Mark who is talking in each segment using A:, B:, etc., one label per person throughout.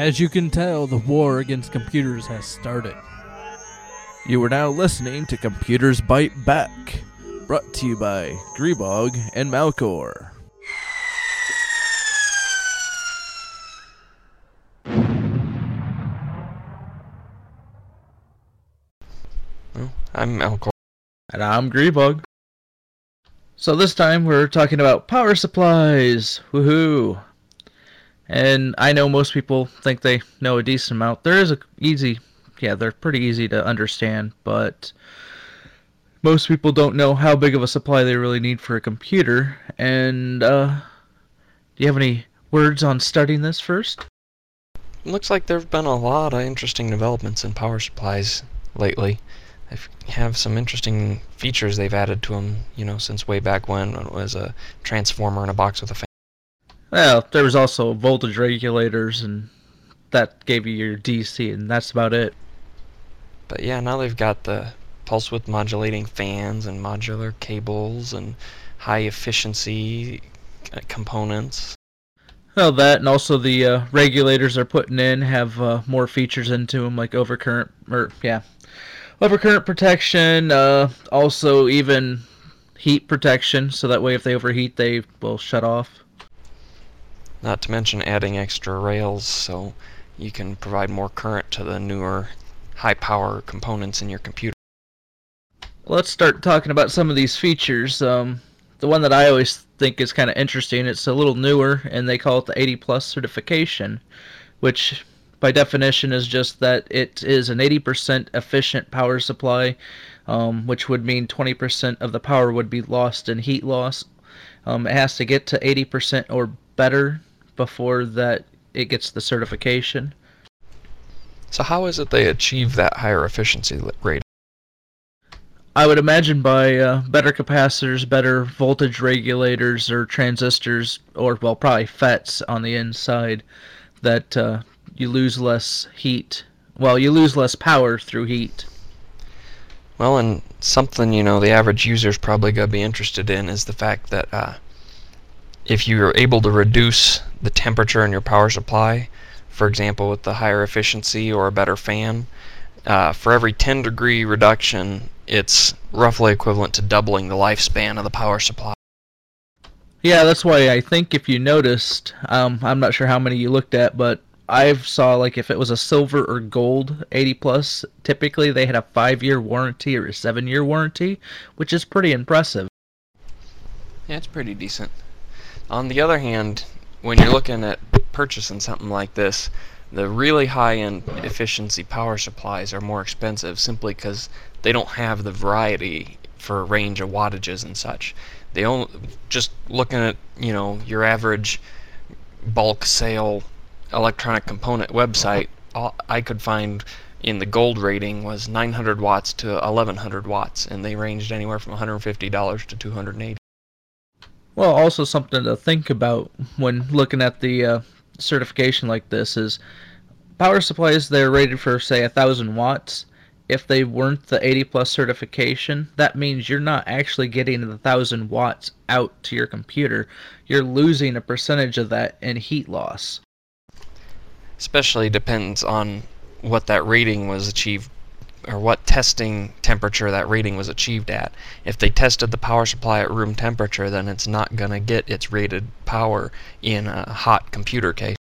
A: As you can tell, the war against computers has started.
B: You are now listening to Computers Bite Back, brought to you by Grebog and Malkor.
C: I'm Malkor.
D: And I'm Grebog. So this time we're talking about power supplies. Woohoo! And I know most people think they know a decent amount. There is a easy, yeah, they're pretty easy to understand, but most people don't know how big of a supply they really need for a computer. And uh, do you have any words on studying this first?
C: Looks like there have been a lot of interesting developments in power supplies lately. They have some interesting features they've added to them, you know, since way back when it was a transformer in a box with a fan.
D: Well, there was also voltage regulators, and that gave you your DC, and that's about it.
C: But yeah, now they've got the pulse width modulating fans and modular cables and high efficiency uh, components.
D: Well, that and also the uh, regulators they're putting in have uh, more features into them, like overcurrent, or yeah, overcurrent protection. Uh, also, even heat protection, so that way if they overheat, they will shut off.
C: Not to mention adding extra rails so you can provide more current to the newer high power components in your computer.
D: Let's start talking about some of these features. Um, the one that I always think is kind of interesting, it's a little newer, and they call it the 80 Plus certification, which by definition is just that it is an 80% efficient power supply, um, which would mean 20% of the power would be lost in heat loss. Um, it has to get to 80% or better before that it gets the certification.
C: So how is it they achieve that higher efficiency rate?
D: I would imagine by uh, better capacitors, better voltage regulators or transistors, or well, probably FETs on the inside, that uh, you lose less heat. Well, you lose less power through heat.
C: Well, and something you know the average user's probably gonna be interested in is the fact that uh, if you're able to reduce the temperature in your power supply, for example with the higher efficiency or a better fan, uh, for every 10 degree reduction, it's roughly equivalent to doubling the lifespan of the power supply.
D: Yeah, that's why I think if you noticed, um, I'm not sure how many you looked at, but I saw like if it was a silver or gold 80 plus, typically they had a five year warranty or a seven year warranty, which is pretty impressive.
C: Yeah, it's pretty decent. On the other hand, when you're looking at purchasing something like this, the really high-end efficiency power supplies are more expensive simply because they don't have the variety for a range of wattages and such. They only just looking at you know your average bulk sale electronic component website, all I could find in the gold rating was 900 watts to 1100 watts, and they ranged anywhere from 150 dollars to 280.
D: Well, also something to think about when looking at the uh, certification like this is power supplies they're rated for say a thousand watts. If they weren't the 80 plus certification, that means you're not actually getting the thousand watts out to your computer. You're losing a percentage of that in heat loss.
C: Especially depends on what that rating was achieved or what testing temperature that rating was achieved at. If they tested the power supply at room temperature, then it's not going to get its rated power in a hot computer case.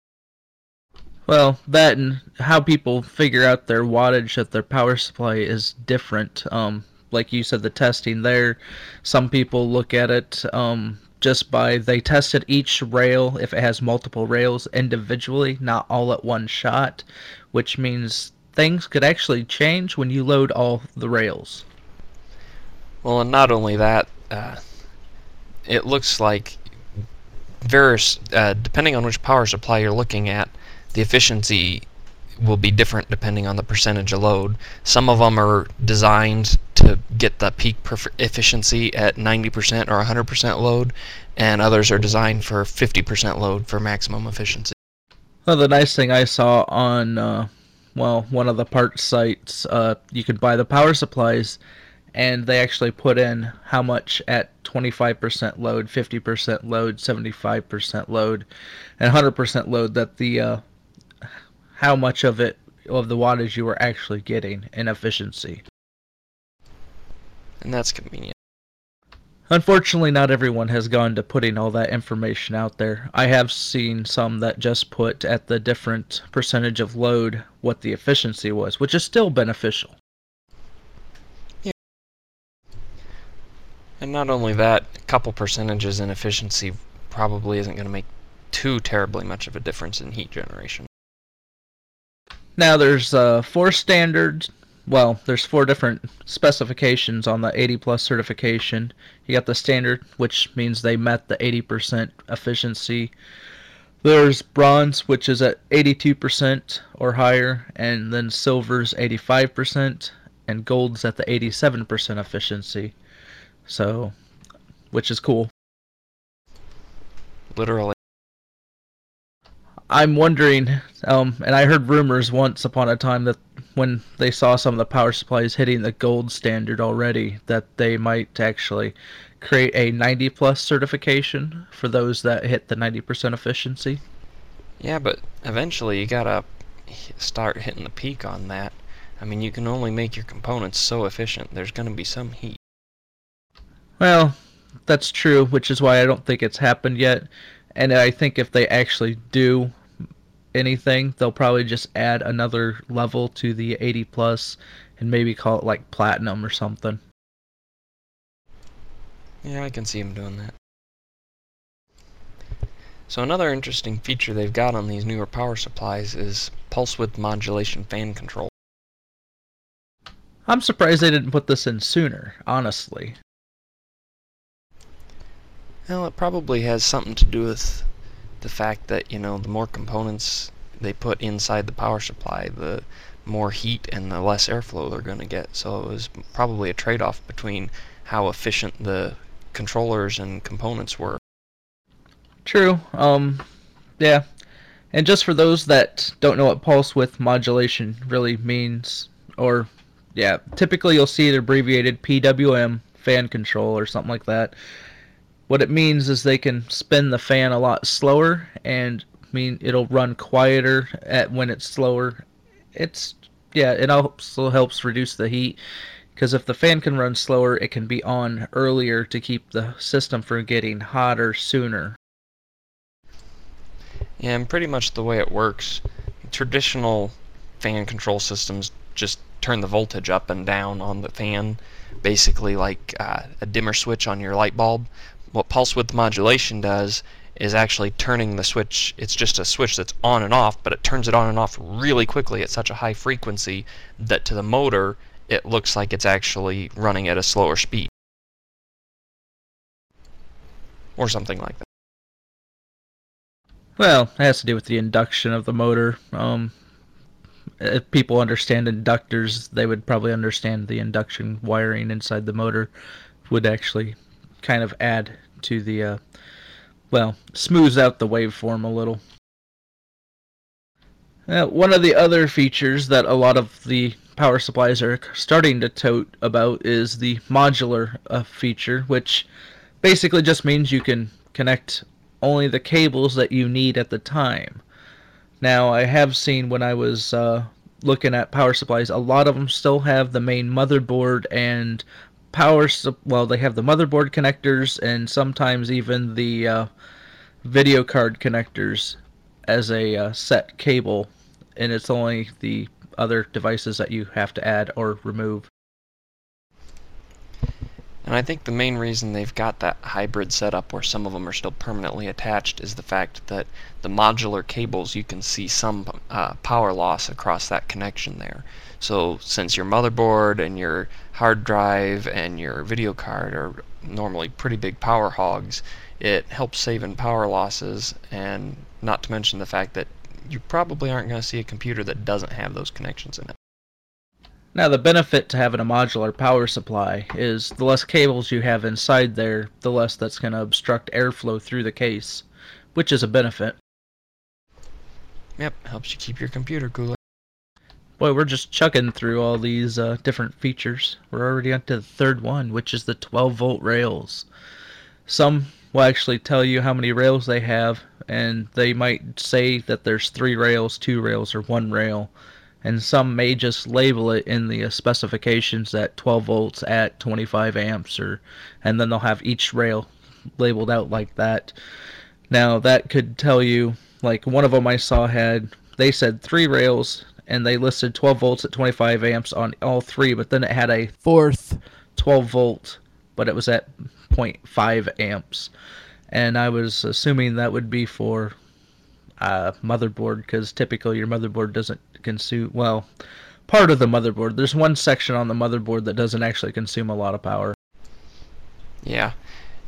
D: Well, that and how people figure out their wattage of their power supply is different. Um, like you said, the testing there, some people look at it um, just by they tested each rail if it has multiple rails individually, not all at one shot, which means things could actually change when you load all the rails.
C: Well, and not only that, uh, it looks like various, uh, depending on which power supply you're looking at, the efficiency will be different depending on the percentage of load. Some of them are designed to get the peak efficiency at 90% or 100% load, and others are designed for 50% load for maximum efficiency.
D: Well, the nice thing I saw on uh, well, one of the parts sites, uh, you could buy the power supplies, and they actually put in how much at 25% load, 50% load, 75% load, and 100% load that the uh, how much of it of the wattage you were actually getting in efficiency.
C: And that's convenient.
D: Unfortunately, not everyone has gone to putting all that information out there. I have seen some that just put at the different percentage of load what the efficiency was, which is still beneficial. Yeah.
C: And not only that, a couple percentages in efficiency probably isn't going to make too terribly much of a difference in heat generation.
D: Now there's uh, four standards. Well, there's four different specifications on the 80 plus certification. You got the standard, which means they met the 80% efficiency. There's bronze, which is at 82% or higher, and then silver's 85%, and gold's at the 87% efficiency. So, which is cool.
C: Literally.
D: I'm wondering, um, and I heard rumors once upon a time that when they saw some of the power supplies hitting the gold standard already, that they might actually create a 90 plus certification for those that hit the 90% efficiency.
C: Yeah, but eventually you gotta start hitting the peak on that. I mean, you can only make your components so efficient. There's gonna be some heat.
D: Well, that's true, which is why I don't think it's happened yet. And I think if they actually do anything, they'll probably just add another level to the 80 plus and maybe call it like platinum or something.
C: Yeah, I can see them doing that. So another interesting feature they've got on these newer power supplies is pulse width modulation fan control.
D: I'm surprised they didn't put this in sooner, honestly.
C: Well, it probably has something to do with the fact that, you know, the more components they put inside the power supply, the more heat and the less airflow they're going to get. So it was probably a trade-off between how efficient the controllers and components were.
D: True. Um, yeah. And just for those that don't know what pulse width modulation really means, or yeah, typically you'll see it abbreviated PWM, fan control, or something like that. What it means is they can spin the fan a lot slower and mean it'll run quieter at when it's slower. It's yeah, it also helps reduce the heat because if the fan can run slower, it can be on earlier to keep the system from getting hotter sooner.
C: Yeah, and pretty much the way it works, traditional fan control systems just turn the voltage up and down on the fan, basically like uh, a dimmer switch on your light bulb. What pulse width modulation does is actually turning the switch. It's just a switch that's on and off, but it turns it on and off really quickly at such a high frequency that to the motor it looks like it's actually running at a slower speed. Or something like that.
D: Well, it has to do with the induction of the motor. Um, if people understand inductors, they would probably understand the induction wiring inside the motor would actually kind of add to the, uh, well, smooths out the waveform a little. One of the other features that a lot of the power supplies are starting to tote about is the modular uh, feature, which basically just means you can connect only the cables that you need at the time. Now, I have seen when I was uh, looking at power supplies, a lot of them still have the main motherboard and power. Well, they have the motherboard connectors and sometimes even the uh, video card connectors as a uh, set cable, and it's only the other devices that you have to add or remove.
C: And I think the main reason they've got that hybrid setup where some of them are still permanently attached is the fact that the modular cables, you can see some uh, power loss across that connection there. So since your motherboard and your hard drive and your video card are normally pretty big power hogs, it helps save in power losses and not to mention the fact that you probably aren't going to see a computer that doesn't have those connections in it.
D: Now, the benefit to having a modular power supply is the less cables you have inside there, the less that's going to obstruct airflow through the case, which is a benefit.
C: Yep, helps you keep your computer cooler.
D: Boy, we're just chucking through all these uh, different features. We're already on to the third one, which is the 12 volt rails. Some will actually tell you how many rails they have, and they might say that there's three rails, two rails, or one rail, and some may just label it in the specifications at 12 volts at 25 amps, or and then they'll have each rail labeled out like that. Now that could tell you, like one of them I saw had they said three rails and they listed 12 volts at 25 amps on all three, but then it had a
A: Fourth.
D: 12 volt, but it was at 0.5 amps. And I was assuming that would be for uh, motherboard because typically your motherboard doesn't consume, well, part of the motherboard. There's one section on the motherboard that doesn't actually consume a lot of power.
C: Yeah.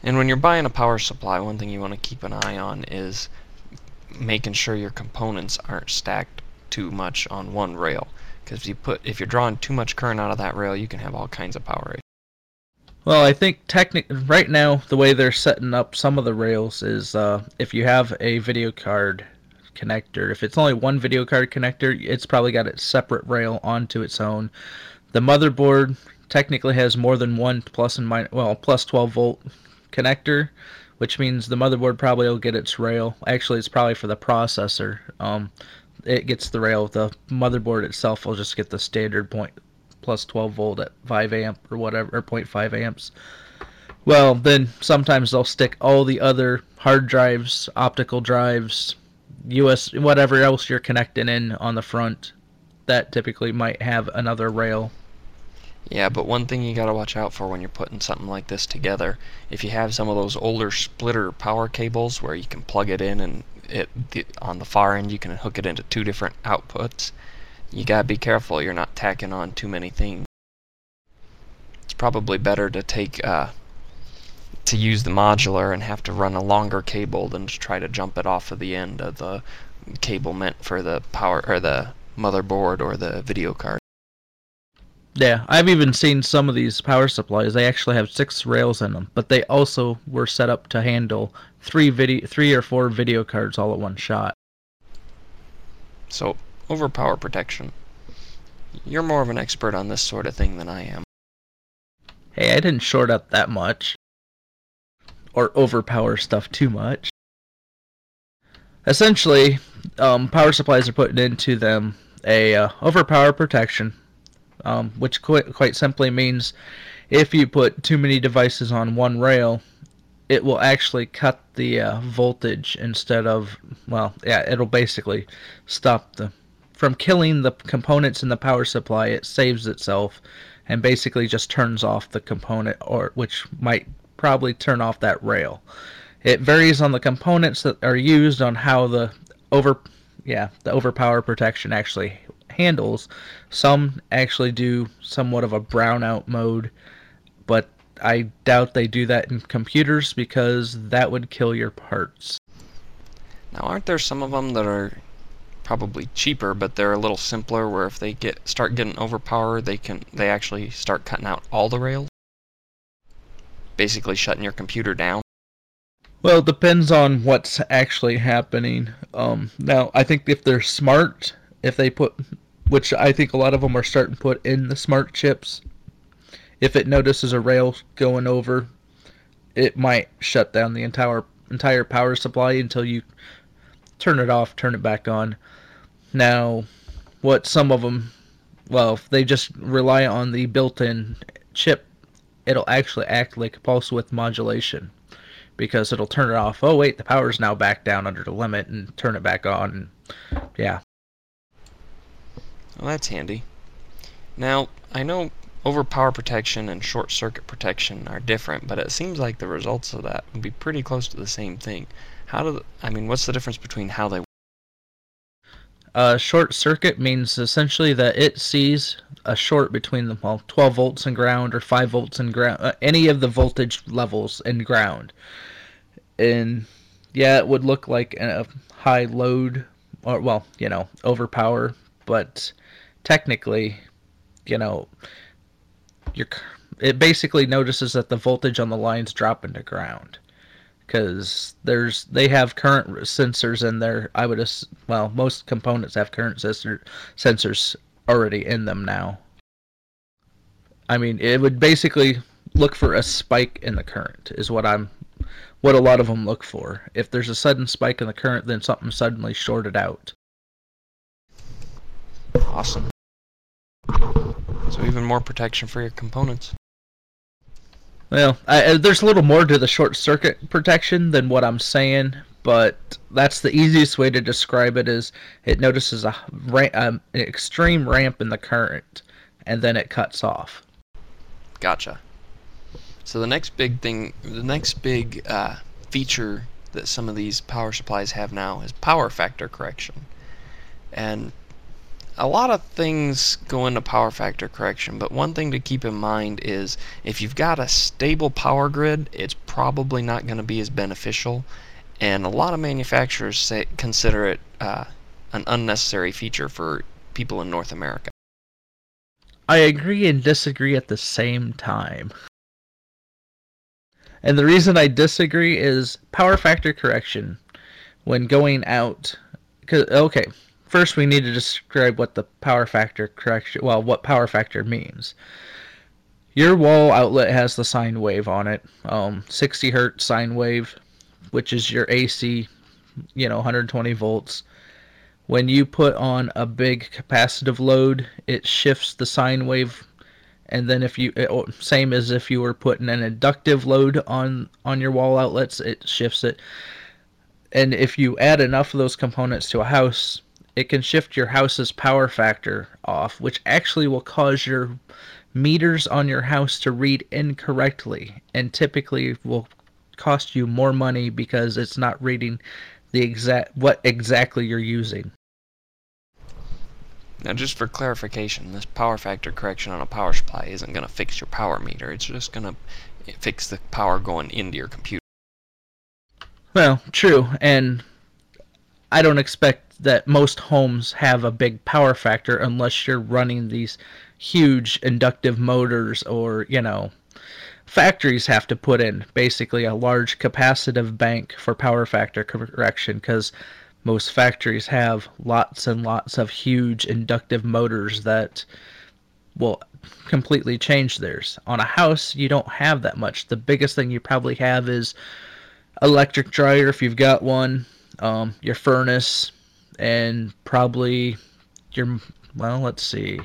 C: And when you're buying a power supply, one thing you want to keep an eye on is making sure your components aren't stacked too much on one rail. Because if you put if you're drawing too much current out of that rail, you can have all kinds of power issues.
D: Well, I think technic right now the way they're setting up some of the rails is uh, if you have a video card connector, if it's only one video card connector, it's probably got its separate rail onto its own. The motherboard technically has more than one plus and minus, well, plus 12 volt connector, which means the motherboard probably will get its rail. Actually, it's probably for the processor. Um, it gets the rail. The motherboard itself will just get the standard point plus 12 volt at 5 amp or whatever, or 0.5 amps. Well, then sometimes they'll stick all the other hard drives, optical drives, US, whatever else you're connecting in on the front. That typically might have another rail.
C: Yeah, but one thing you gotta watch out for when you're putting something like this together, if you have some of those older splitter power cables where you can plug it in and it the, on the far end you can hook it into two different outputs, you gotta be careful you're not tacking on too many things. It's probably better to take uh, to use the modular and have to run a longer cable than to try to jump it off of the end of the cable meant for the power or the motherboard or the video card.
D: Yeah, I've even seen some of these power supplies. They actually have six rails in them, but they also were set up to handle three video, three or four video cards all at one shot.
C: So, over power protection. You're more of an expert on this sort of thing than I am.
D: Hey, I didn't short up that much, or overpower stuff too much. Essentially, um, power supplies are putting into them a uh, overpower protection, um, which quite, quite simply means if you put too many devices on one rail, it will actually cut the uh, voltage instead of well, yeah, it'll basically stop the from killing the components in the power supply. It saves itself and basically just turns off the component, or which might probably turn off that rail. It varies on the components that are used on how the over yeah the overpower protection actually handles. Some actually do somewhat of a brownout mode, but I doubt they do that in computers because that would kill your parts.
C: Now, aren't there some of them that are probably cheaper, but they're a little simpler? Where if they get start getting overpowered, they can they actually start cutting out all the rails, basically shutting your computer down.
D: Well, it depends on what's actually happening. Um, now, I think if they're smart, if they put, which I think a lot of them are starting to put in the smart chips, if it notices a rail going over, it might shut down the entire entire power supply until you turn it off, turn it back on. Now, what some of them, well, they just rely on the built-in chip, it'll actually act like pulse width modulation because it'll turn it off. Oh wait, the power's now back down under the limit and turn it back on. Yeah.
C: Well, that's handy. Now, I know overpower protection and short circuit protection are different, but it seems like the results of that would be pretty close to the same thing. How do the, I mean, what's the difference between how they
D: Uh, short circuit means essentially that it sees a short between the well, 12 volts and ground or 5 volts and ground, uh, any of the voltage levels in ground. And yeah, it would look like a high load or well, you know, overpower, but technically, you know, it basically notices that the voltage on the lines drop into ground because there's they have current sensors in there. I would well, most components have current sensor sensors already in them now. I mean, it would basically look for a spike in the current is what I'm what a lot of them look for. If there's a sudden spike in the current, then something suddenly shorted out.
C: Awesome. So even more protection for your components.
D: Well, I, uh, there's a little more to the short circuit protection than what I'm saying, but that's the easiest way to describe it. Is it notices a um, an extreme ramp in the current, and then it cuts off.
C: Gotcha. So the next big thing, the next big uh, feature that some of these power supplies have now is power factor correction, and a lot of things go into power factor correction, but one thing to keep in mind is if you've got a stable power grid, it's probably not going to be as beneficial, and a lot of manufacturers say, consider it uh, an unnecessary feature for people in North America.
D: I agree and disagree at the same time. And the reason I disagree is power factor correction when going out. Okay, first we need to describe what the power factor correction, well, what power factor means. Your wall outlet has the sine wave on it, um, 60 hertz sine wave, which is your AC, you know, 120 volts. When you put on a big capacitive load, it shifts the sine wave, and then if you it, same as if you were putting an inductive load on on your wall outlets, it shifts it. And if you add enough of those components to a house, it can shift your house's power factor off, which actually will cause your meters on your house to read incorrectly and typically will cost you more money because it's not reading the exact what exactly you're using.
C: Now, just for clarification, this power factor correction on a power supply isn't going to fix your power meter. It's just going to fix the power going into your computer.
D: Well, true, and I don't expect that most homes have a big power factor unless you're running these huge inductive motors or, you know, factories have to put in basically a large capacitive bank for power factor correction because most factories have lots and lots of huge inductive motors that will completely change theirs. On a house, you don't have that much. The biggest thing you probably have is electric dryer if you've got one, um, your furnace, and probably your well, let's see,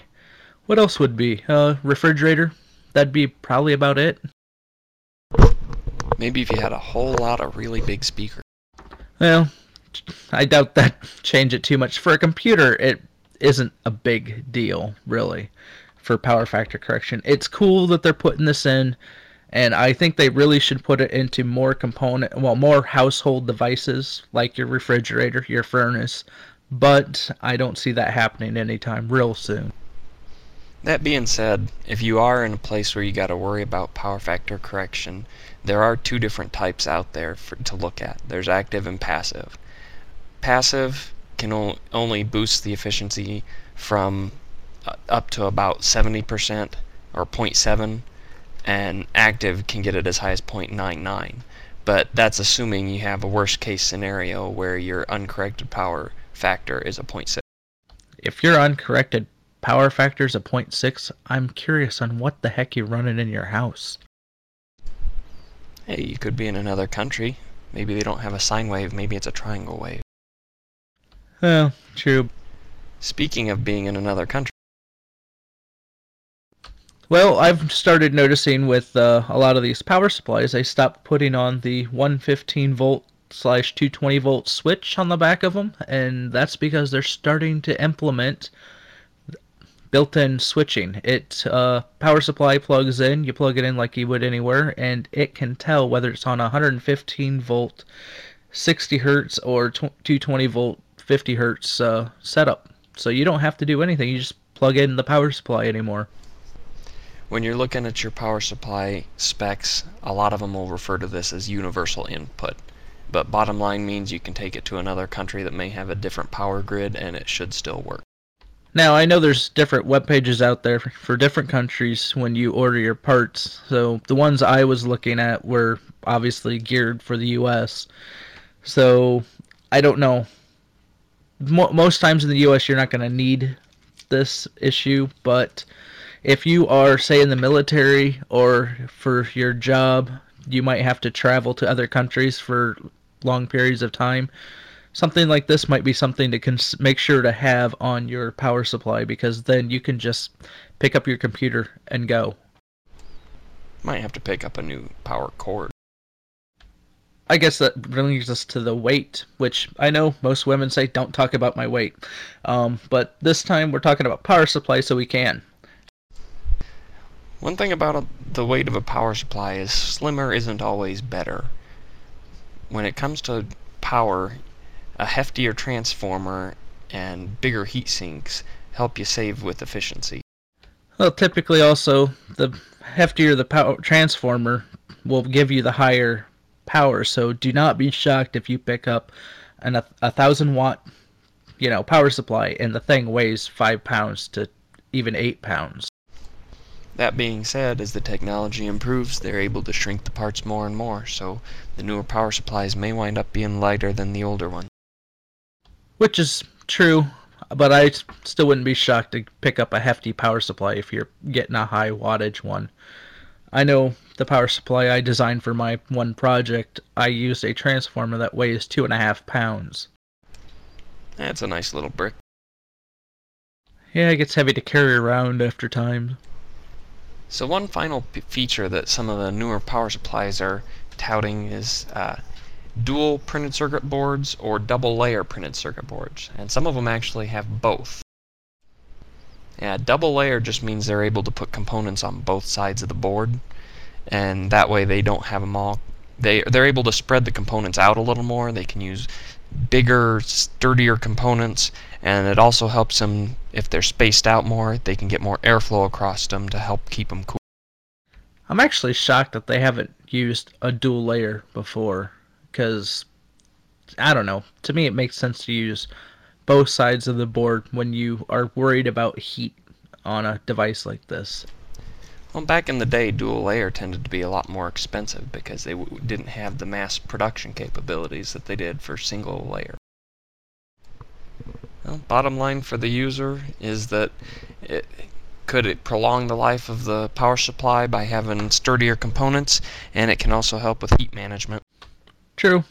D: what else would be uh, refrigerator. That'd be probably about it.
C: Maybe if you had a whole lot of really big speakers.
D: Well, I doubt that change it too much. For a computer, it isn't a big deal, really, for power factor correction. It's cool that they're putting this in, and I think they really should put it into more component, well, more household devices like your refrigerator, your furnace, but I don't see that happening anytime real soon.
C: That being said, if you are in a place where you got to worry about power factor correction, there are two different types out there for, to look at. There's active and passive. Passive can o- only boost the efficiency from uh, up to about 70% or 0.7, and active can get it as high as 0.99. But that's assuming you have a worst case scenario where your uncorrected power factor is a 0.6.
D: If your uncorrected power factor's a 0.6, I'm curious on what the heck you're running in your house.
C: Hey, you could be in another country. Maybe they don't have a sine wave, maybe it's a triangle wave.
D: Well, true.
C: Speaking of being in another country,
D: Well, I've started noticing with uh, a lot of these power supplies, they stopped putting on the 115 volt slash 220 volt switch on the back of them, and that's because they're starting to implement built-in switching. It uh, power supply plugs in, you plug it in like you would anywhere, and it can tell whether it's on a 115 volt 60 hertz or 220 volt 50 hertz uh, setup. So you don't have to do anything. You just plug in the power supply anymore.
C: when you're looking at your power supply specs, a lot of them will refer to this as universal input. But bottom line means you can take it to another country that may have a different power grid and it should still work.
D: Now I know there's different web pages out there for different countries when you order your parts. So the ones I was looking at were obviously geared for the U.S. So I don't know. Mo- most times in the U.S. you're not going to need this issue, but if you are say in the military or for your job you might have to travel to other countries for long periods of time. Something like this might be something to cons- make sure to have on your power supply because then you can just pick up your computer and go.
C: Might have to pick up a new power cord.
D: I guess that brings us to the weight, which I know most women say don't talk about my weight. Um, but this time we're talking about power supply, so we can.
C: One thing about a, the weight of a power supply is slimmer isn't always better. When it comes to power, a heftier transformer and bigger heat sinks help you save with efficiency.
D: Well, typically also the heftier the power transformer will give you the higher power. So do not be shocked if you pick up an a, a thousand watt, you know, power supply and the thing weighs five pounds to even eight pounds.
C: That being said, as the technology improves, they're able to shrink the parts more and more, so the newer power supplies may wind up being lighter than the older ones.
D: Which is true, but I still wouldn't be shocked to pick up a hefty power supply if you're getting a high wattage one. I know the power supply I designed for my one project, I used a transformer that weighs two and a half pounds.
C: That's a nice little brick.
D: Yeah, it gets heavy to carry around after time.
C: So one final p- feature that some of the newer power supplies are touting is uh, dual printed circuit boards or double layer printed circuit boards, and some of them actually have both. Yeah, double layer just means they're able to put components on both sides of the board, and that way they don't have them all. They they're able to spread the components out a little more. They can use bigger, sturdier components, and it also helps them if they're spaced out more. They can get more airflow across them to help keep them cool.
D: I'm actually shocked that they haven't used a dual layer before, because I don't know. To me, it makes sense to use both sides of the board when you are worried about heat on a device like this.
C: Well, back in the day, dual layer tended to be a lot more expensive because they w- didn't have the mass production capabilities that they did for single layer. Well, bottom line for the user is that it could it prolong the life of the power supply by having sturdier components, and it can also help with heat management.
D: True.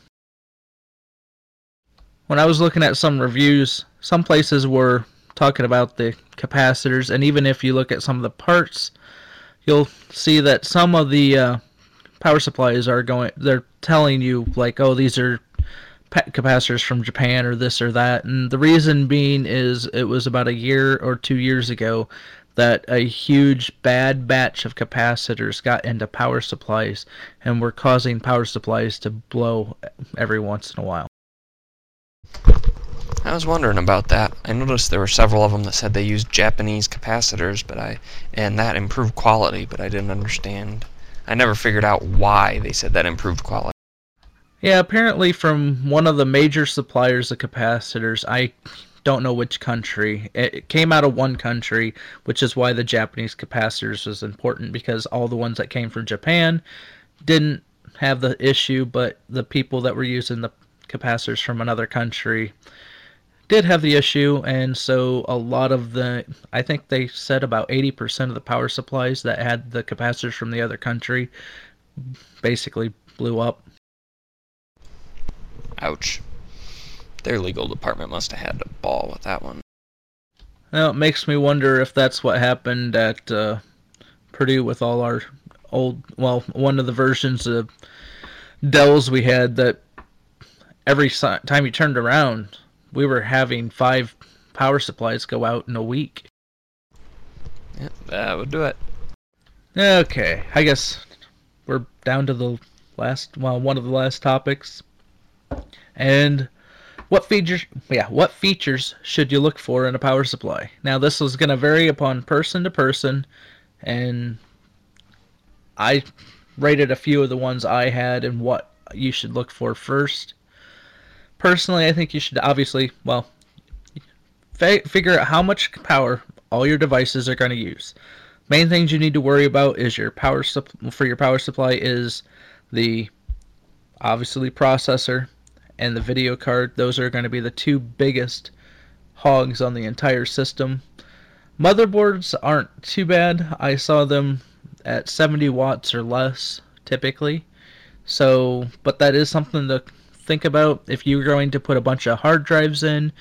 D: When I was looking at some reviews, some places were talking about the capacitors, and even if you look at some of the parts, you'll see that some of the uh, power supplies are going. They're telling you like, oh, these are pa- capacitors from Japan or this or that, and the reason being is it was about a year or two years ago that a huge bad batch of capacitors got into power supplies and were causing power supplies to blow every once in a while.
C: I was wondering about that. I noticed there were several of them that said they used Japanese capacitors, but I and that improved quality, but I didn't understand. I never figured out why they said that improved quality.
D: Yeah, apparently from one of the major suppliers of capacitors, I don't know which country. It came out of one country, which is why the Japanese capacitors was important because all the ones that came from Japan didn't have the issue, but the people that were using the capacitors from another country did have the issue, and so a lot of the, I think they said about 80% of the power supplies that had the capacitors from the other country basically blew up.
C: Ouch. Their legal department must have had a ball with that one.
D: Well, it makes me wonder if that's what happened at uh, Purdue with all our old, well, one of the versions of Dells we had that every si- time you turned around, we were having five power supplies go out in a week.
C: Yeah, that would do it.
D: Okay, I guess we're down to the last, well, one of the last topics. And what features, yeah, what features should you look for in a power supply? Now, this is going to vary upon person to person, and I rated a few of the ones I had and what you should look for first. Personally, I think you should obviously, well, fi- figure out how much power all your devices are going to use. Main things you need to worry about is your power sup- for your power supply is the obviously processor and the video card. Those are going to be the two biggest hogs on the entire system. Motherboards aren't too bad. I saw them at 70 watts or less typically. So, but that is something to think about if you're going to put a bunch of hard drives in.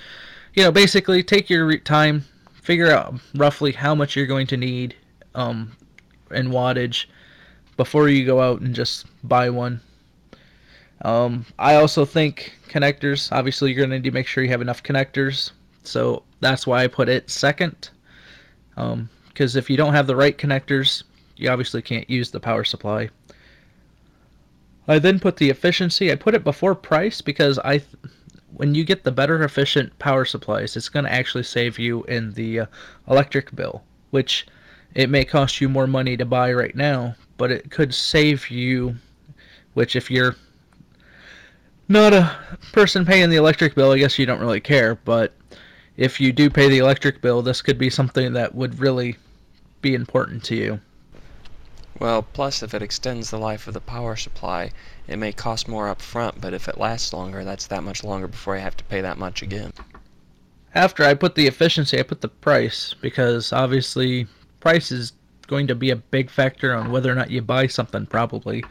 D: You know, basically take your time, figure out roughly how much you're going to need um, in wattage before you go out and just buy one. Um, I also think connectors. Obviously, you're going to need to make sure you have enough connectors. So that's why I put it second. Because um, if you don't have the right connectors, you obviously can't use the power supply. I then put the efficiency. I put it before price because I, when you get the better efficient power supplies, it's going to actually save you in the uh, electric bill, which it may cost you more money to buy right now, but it could save you. Which, if you're not a person paying the electric bill, I guess you don't really care. But if you do pay the electric bill, this could be something that would really be important to you.
C: Well, plus if it extends the life of the power supply, it may cost more up front, but if it lasts longer, that's that much longer before you have to pay that much again.
D: After I put the efficiency, I put the price because obviously price is going to be a big factor on whether or not you buy something probably.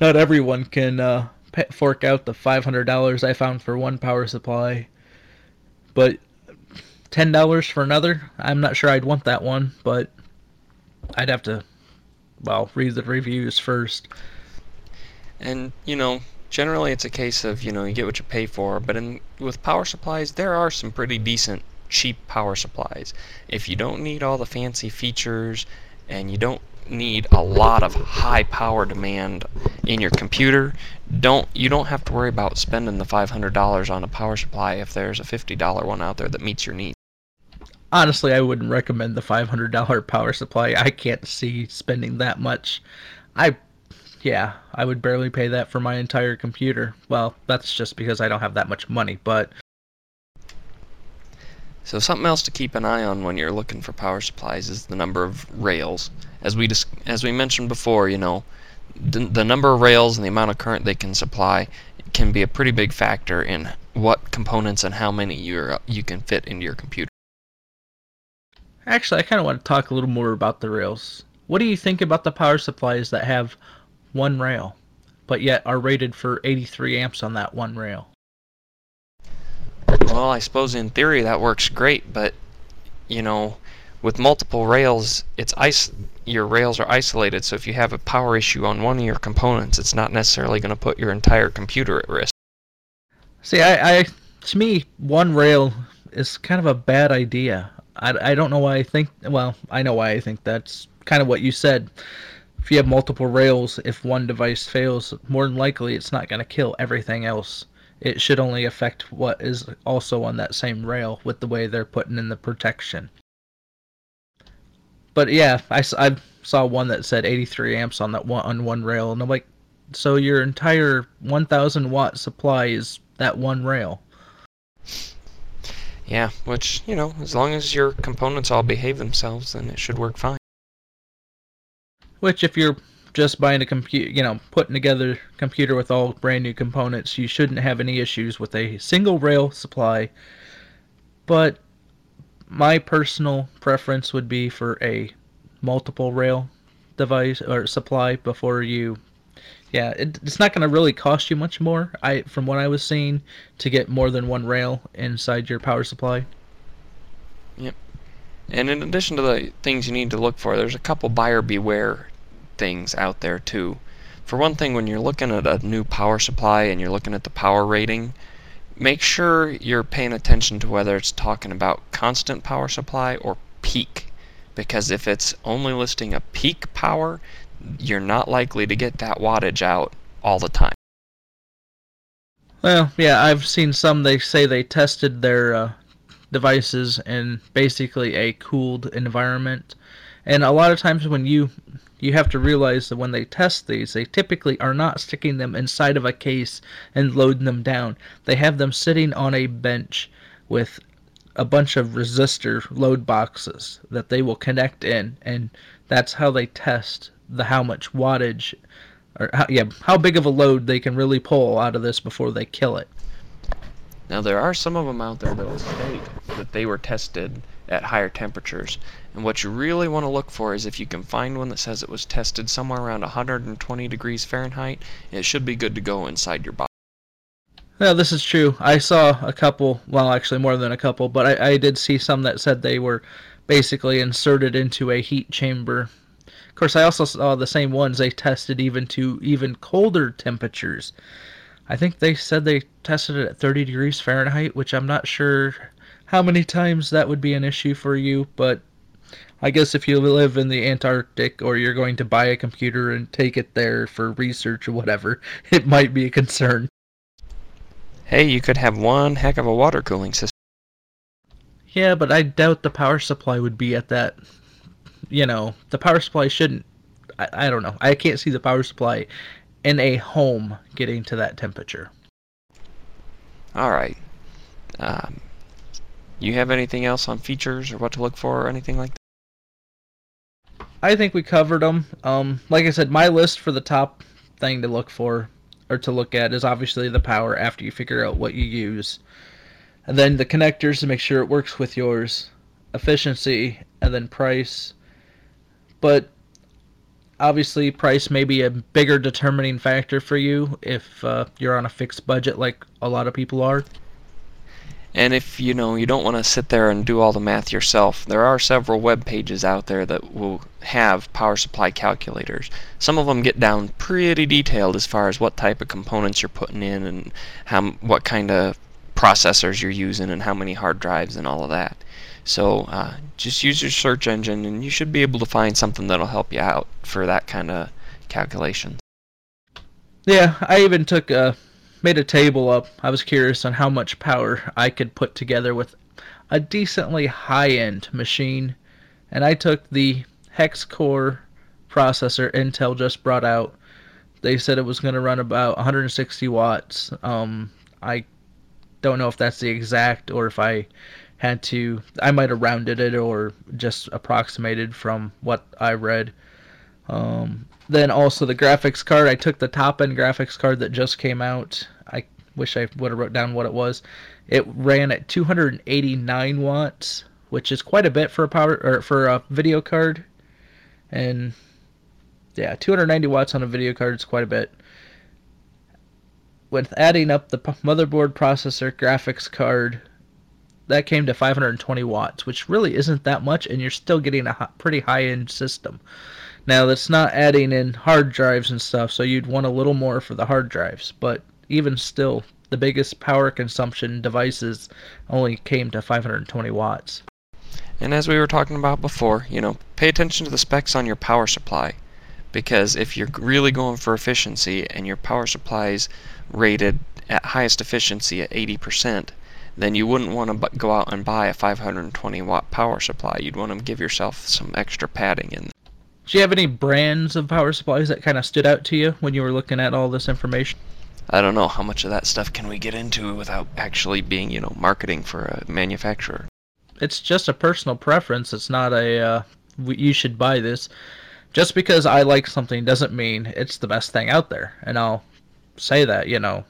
D: Not everyone can uh, fork out the $500 I found for one power supply, but $10 for another, I'm not sure I'd want that one, but I'd have to well, read the reviews first.
C: And, you know, generally it's a case of, you know, you get what you pay for, but in with power supplies, there are some pretty decent cheap power supplies. If you don't need all the fancy features and you don't need a lot of high power demand in your computer, don't you don't have to worry about spending the $500 on a power supply if there's a $50 one out there that meets your needs
D: honestly, I wouldn't recommend the $500 power supply. I can't see spending that much. I, yeah, I would barely pay that for my entire computer. Well, that's just because I don't have that much money, but.
C: So something else to keep an eye on when you're looking for power supplies is the number of rails. As we dis- as we mentioned before, you know, the, the number of rails and the amount of current they can supply can be a pretty big factor in what components and how many you you can fit into your computer.
D: Actually, I kind of want to talk a little more about the rails. What do you think about the power supplies that have one rail, but yet are rated for 83 amps on that one rail?
C: Well, I suppose in theory that works great, but you know, with multiple rails, it's ice. Your rails are isolated, so if you have a power issue on one of your components, it's not necessarily going to put your entire computer at risk.
D: See, I, I to me, one rail is kind of a bad idea. I, I don't know why I think. Well, I know why I think that's kind of what you said. If you have multiple rails, if one device fails, more than likely it's not going to kill everything else. It should only affect what is also on that same rail with the way they're putting in the protection. But yeah, I, I saw one that said 83 amps on that one on one rail, and I'm like, so your entire 1,000 watt supply is that one rail.
C: Yeah, which, you know, as long as your components all behave themselves, then it should work fine.
D: Which, if you're just buying a computer, you know, putting together computer with all brand new components, you shouldn't have any issues with a single rail supply. But my personal preference would be for a multiple rail device or supply before you yeah, it, it's not going to really cost you much more. I from what I was seeing to get more than one rail inside your power supply.
C: Yep. And in addition to the things you need to look for, there's a couple buyer beware things out there too. For one thing, when you're looking at a new power supply and you're looking at the power rating, make sure you're paying attention to whether it's talking about constant power supply or peak. Because if it's only listing a peak power, you're not likely to get that wattage out all the time.
D: Well, yeah, I've seen some. They say they tested their uh, devices in basically a cooled environment, and a lot of times when you you have to realize that when they test these, they typically are not sticking them inside of a case and loading them down. They have them sitting on a bench with a bunch of resistor load boxes that they will connect in, and that's how they test the how much wattage or how, yeah, how big of a load they can really pull out of this before they kill it.
C: Now there are some of them out there that will state that they were tested at higher temperatures, And what you really want to look for is if you can find one that says it was tested somewhere around 120 degrees Fahrenheit, it should be good to go inside your body.
D: Yeah, this is true. I saw a couple, well, actually more than a couple, but I, I did see some that said they were basically inserted into a heat chamber. Of course, I also saw the same ones they tested even to even colder temperatures. I think they said they tested it at 30 degrees Fahrenheit, which I'm not sure how many times that would be an issue for you, but I guess if you live in the Antarctic or you're going to buy a computer and take it there for research or whatever, it might be a concern.
C: Hey, you could have one heck of a water cooling system.
D: Yeah, but I doubt the power supply would be at that. You know, the power supply shouldn't. I, I don't know. I can't see the power supply in a home getting to that temperature.
C: All right. Um, you have anything else on features or what to look for or anything like that?
D: I think we covered them. Um, like I said, my list for the top thing to look for or to look at is obviously the power after you figure out what you use. And then the connectors to make sure it works with yours, efficiency, and then price. But obviously, price may be a bigger determining factor for you if uh, you're on a fixed budget like a lot of people are.
C: And if you know you don't want to sit there and do all the math yourself, there are several web pages out there that will have power supply calculators. Some of them get down pretty detailed as far as what type of components you're putting in and how what kind of processors you're using and how many hard drives and all of that. So uh, just use your search engine and you should be able to find something that'll help you out for that kind of calculation.
D: Yeah, I even took a made a table up. I was curious on how much power I could put together with a decently high-end machine, and I took the hex core processor Intel just brought out. They said it was going to run about 160 watts. Um, I don't know if that's the exact or if I had to. I might have rounded it or just approximated from what I read. Um, then also the graphics card. I took the top end graphics card that just came out. I wish I would have wrote down what it was. It ran at 289 watts, which is quite a bit for a power or for a video card. And yeah, 290 watts on a video card is quite a bit. With adding up the motherboard, processor, graphics card, that came to 520 watts, which really isn't that much, and you're still getting a pretty high end system. Now that's not adding in hard drives and stuff, so you'd want a little more for the hard drives. But even still, the biggest power consumption devices only came to 520 watts.
C: And as we were talking about before, you know, pay attention to the specs on your power supply. Because if you're really going for efficiency and your power supply is rated at highest efficiency at 80%, then you wouldn't want to go out and buy a 520 watt power supply. You'd want to give yourself some extra padding in
D: do you have any brands of power supplies that kind of stood out to you when you were looking at all this information?
C: I don't know how much of that stuff can we get into without actually being, you know, marketing for a manufacturer.
D: It's just a personal preference. It's not a uh, you should buy this. Just because I like something doesn't mean it's the best thing out there, and I'll say that, you know.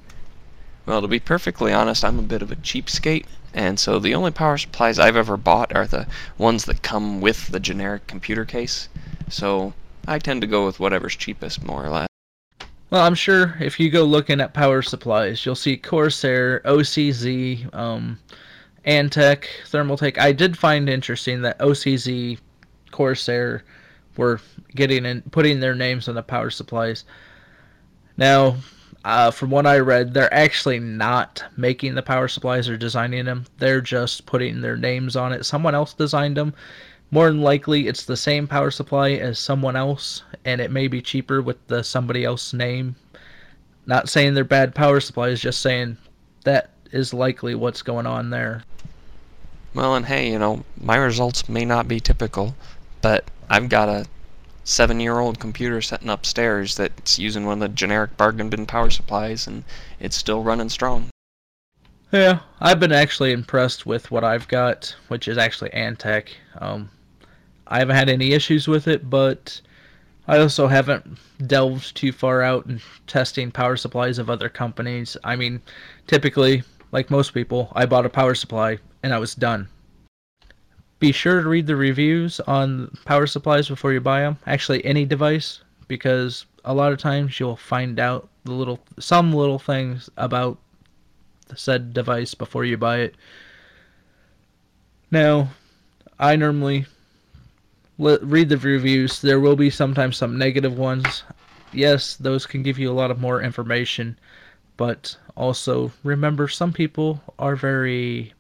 C: Well, to be perfectly honest, I'm a bit of a cheapskate, and so the only power supplies I've ever bought are the ones that come with the generic computer case. So I tend to go with whatever's cheapest, more or less.
D: Well, I'm sure if you go looking at power supplies, you'll see Corsair, OCZ, um, Antec, Thermaltake. I did find interesting that OCZ, Corsair were getting and putting their names on the power supplies. Now, uh, from what I read, they're actually not making the power supplies or designing them. They're just putting their names on it. Someone else designed them, more than likely it's the same power supply as someone else and it may be cheaper with the somebody else name not saying they're bad power supplies just saying that is likely what's going on there
C: well and hey you know my results may not be typical but i've got a seven year old computer sitting upstairs that's using one of the generic bargain bin power supplies and it's still running strong
D: yeah, I've been actually impressed with what I've got, which is actually Antec. Um, I haven't had any issues with it, but I also haven't delved too far out in testing power supplies of other companies. I mean, typically, like most people, I bought a power supply and I was done. Be sure to read the reviews on power supplies before you buy them. Actually, any device, because a lot of times you'll find out the little some little things about the said device before you buy it. Now, I normally read the reviews. There will be sometimes some negative ones. Yes, those can give you a lot of more information, but also remember some people are very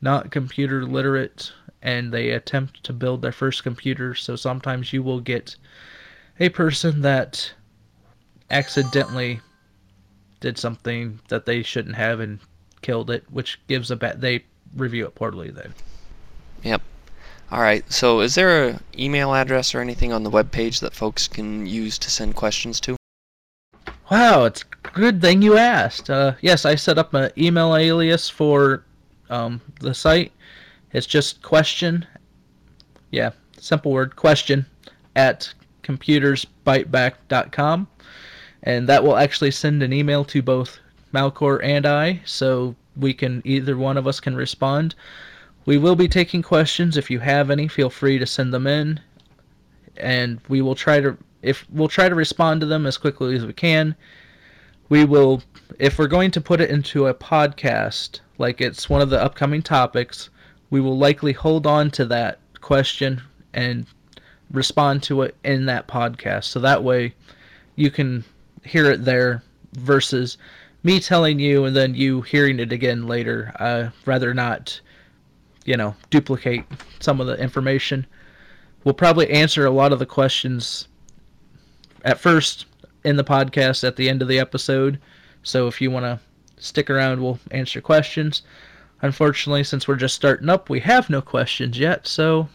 D: not computer literate and they attempt to build their first computer, so sometimes you will get a person that accidentally did something that they shouldn't have and killed it, which gives a bad they review it poorly then.
C: Yep. All right. So, is there a email address or anything on the web page that folks can use to send questions to?
D: Wow, it's a good thing you asked. Uh, yes, I set up an email alias for um, the site. It's just question. Yeah, simple word question at computersbyteback.com, and that will actually send an email to both Malkor and I, so we can either one of us can respond. We will be taking questions. If you have any, feel free to send them in, and we will try to if we'll try to respond to them as quickly as we can. We will if we're going to put it into a podcast, like it's one of the upcoming topics, we will likely hold on to that question and respond to it in that podcast. So that way you can hear it there versus me telling you and then you hearing it again later. Uh, rather not you know, duplicate some of the information. We'll probably answer a lot of the questions at first in the podcast at the end of the episode. So if you want to stick around, we'll answer questions. Unfortunately, since we're just starting up, we have no questions yet, so.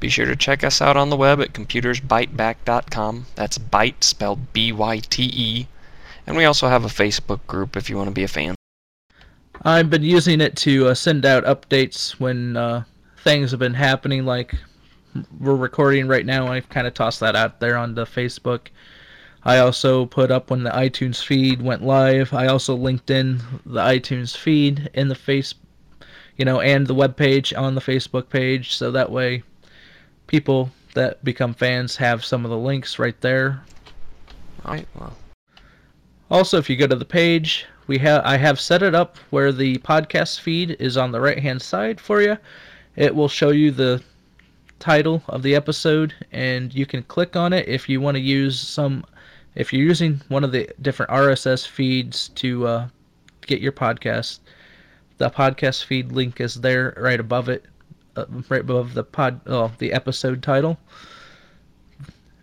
C: Be sure to check us out on the web at computersbyteback.com. That's byte spelled B Y T E. And we also have a Facebook group if you want to be a fan.
D: I've been using it to uh, send out updates when uh, things have been happening, like we're recording right now. I've kind of tossed that out there on the Facebook. I also put up when the iTunes feed went live. I also linked in the iTunes feed in the face, you know, and the web page on the Facebook page, so that way people that become fans have some of the links right there.
C: All right. Well.
D: Also, if you go to the page, we have I have set it up where the podcast feed is on the right hand side for you. It will show you the title of the episode and you can click on it if you want to use some if you're using one of the different RSS feeds to uh, get your podcast. The podcast feed link is there right above it, uh, right above the pod, oh, the episode title.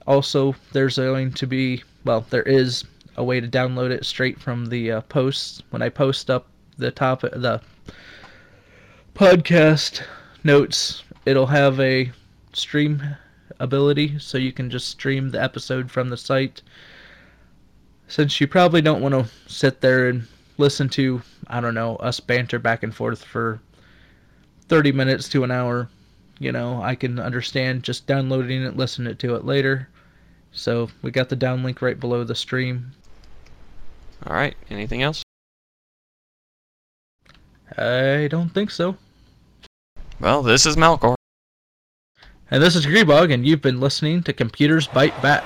D: Also, there's going to be well, there is a way to download it straight from the uh, posts. When I post up the top the podcast notes, it'll have a stream ability, so you can just stream the episode from the site. Since you probably don't want to sit there and listen to, I don't know, us banter back and forth for 30 minutes to an hour, you know, I can understand just downloading it, listening to it later. So we got the downlink right below the stream.
C: All right. Anything else?
D: I don't think so.
C: Well, this is Malkor.
D: And this is Grebog, and you've been listening to Computers Byte Back.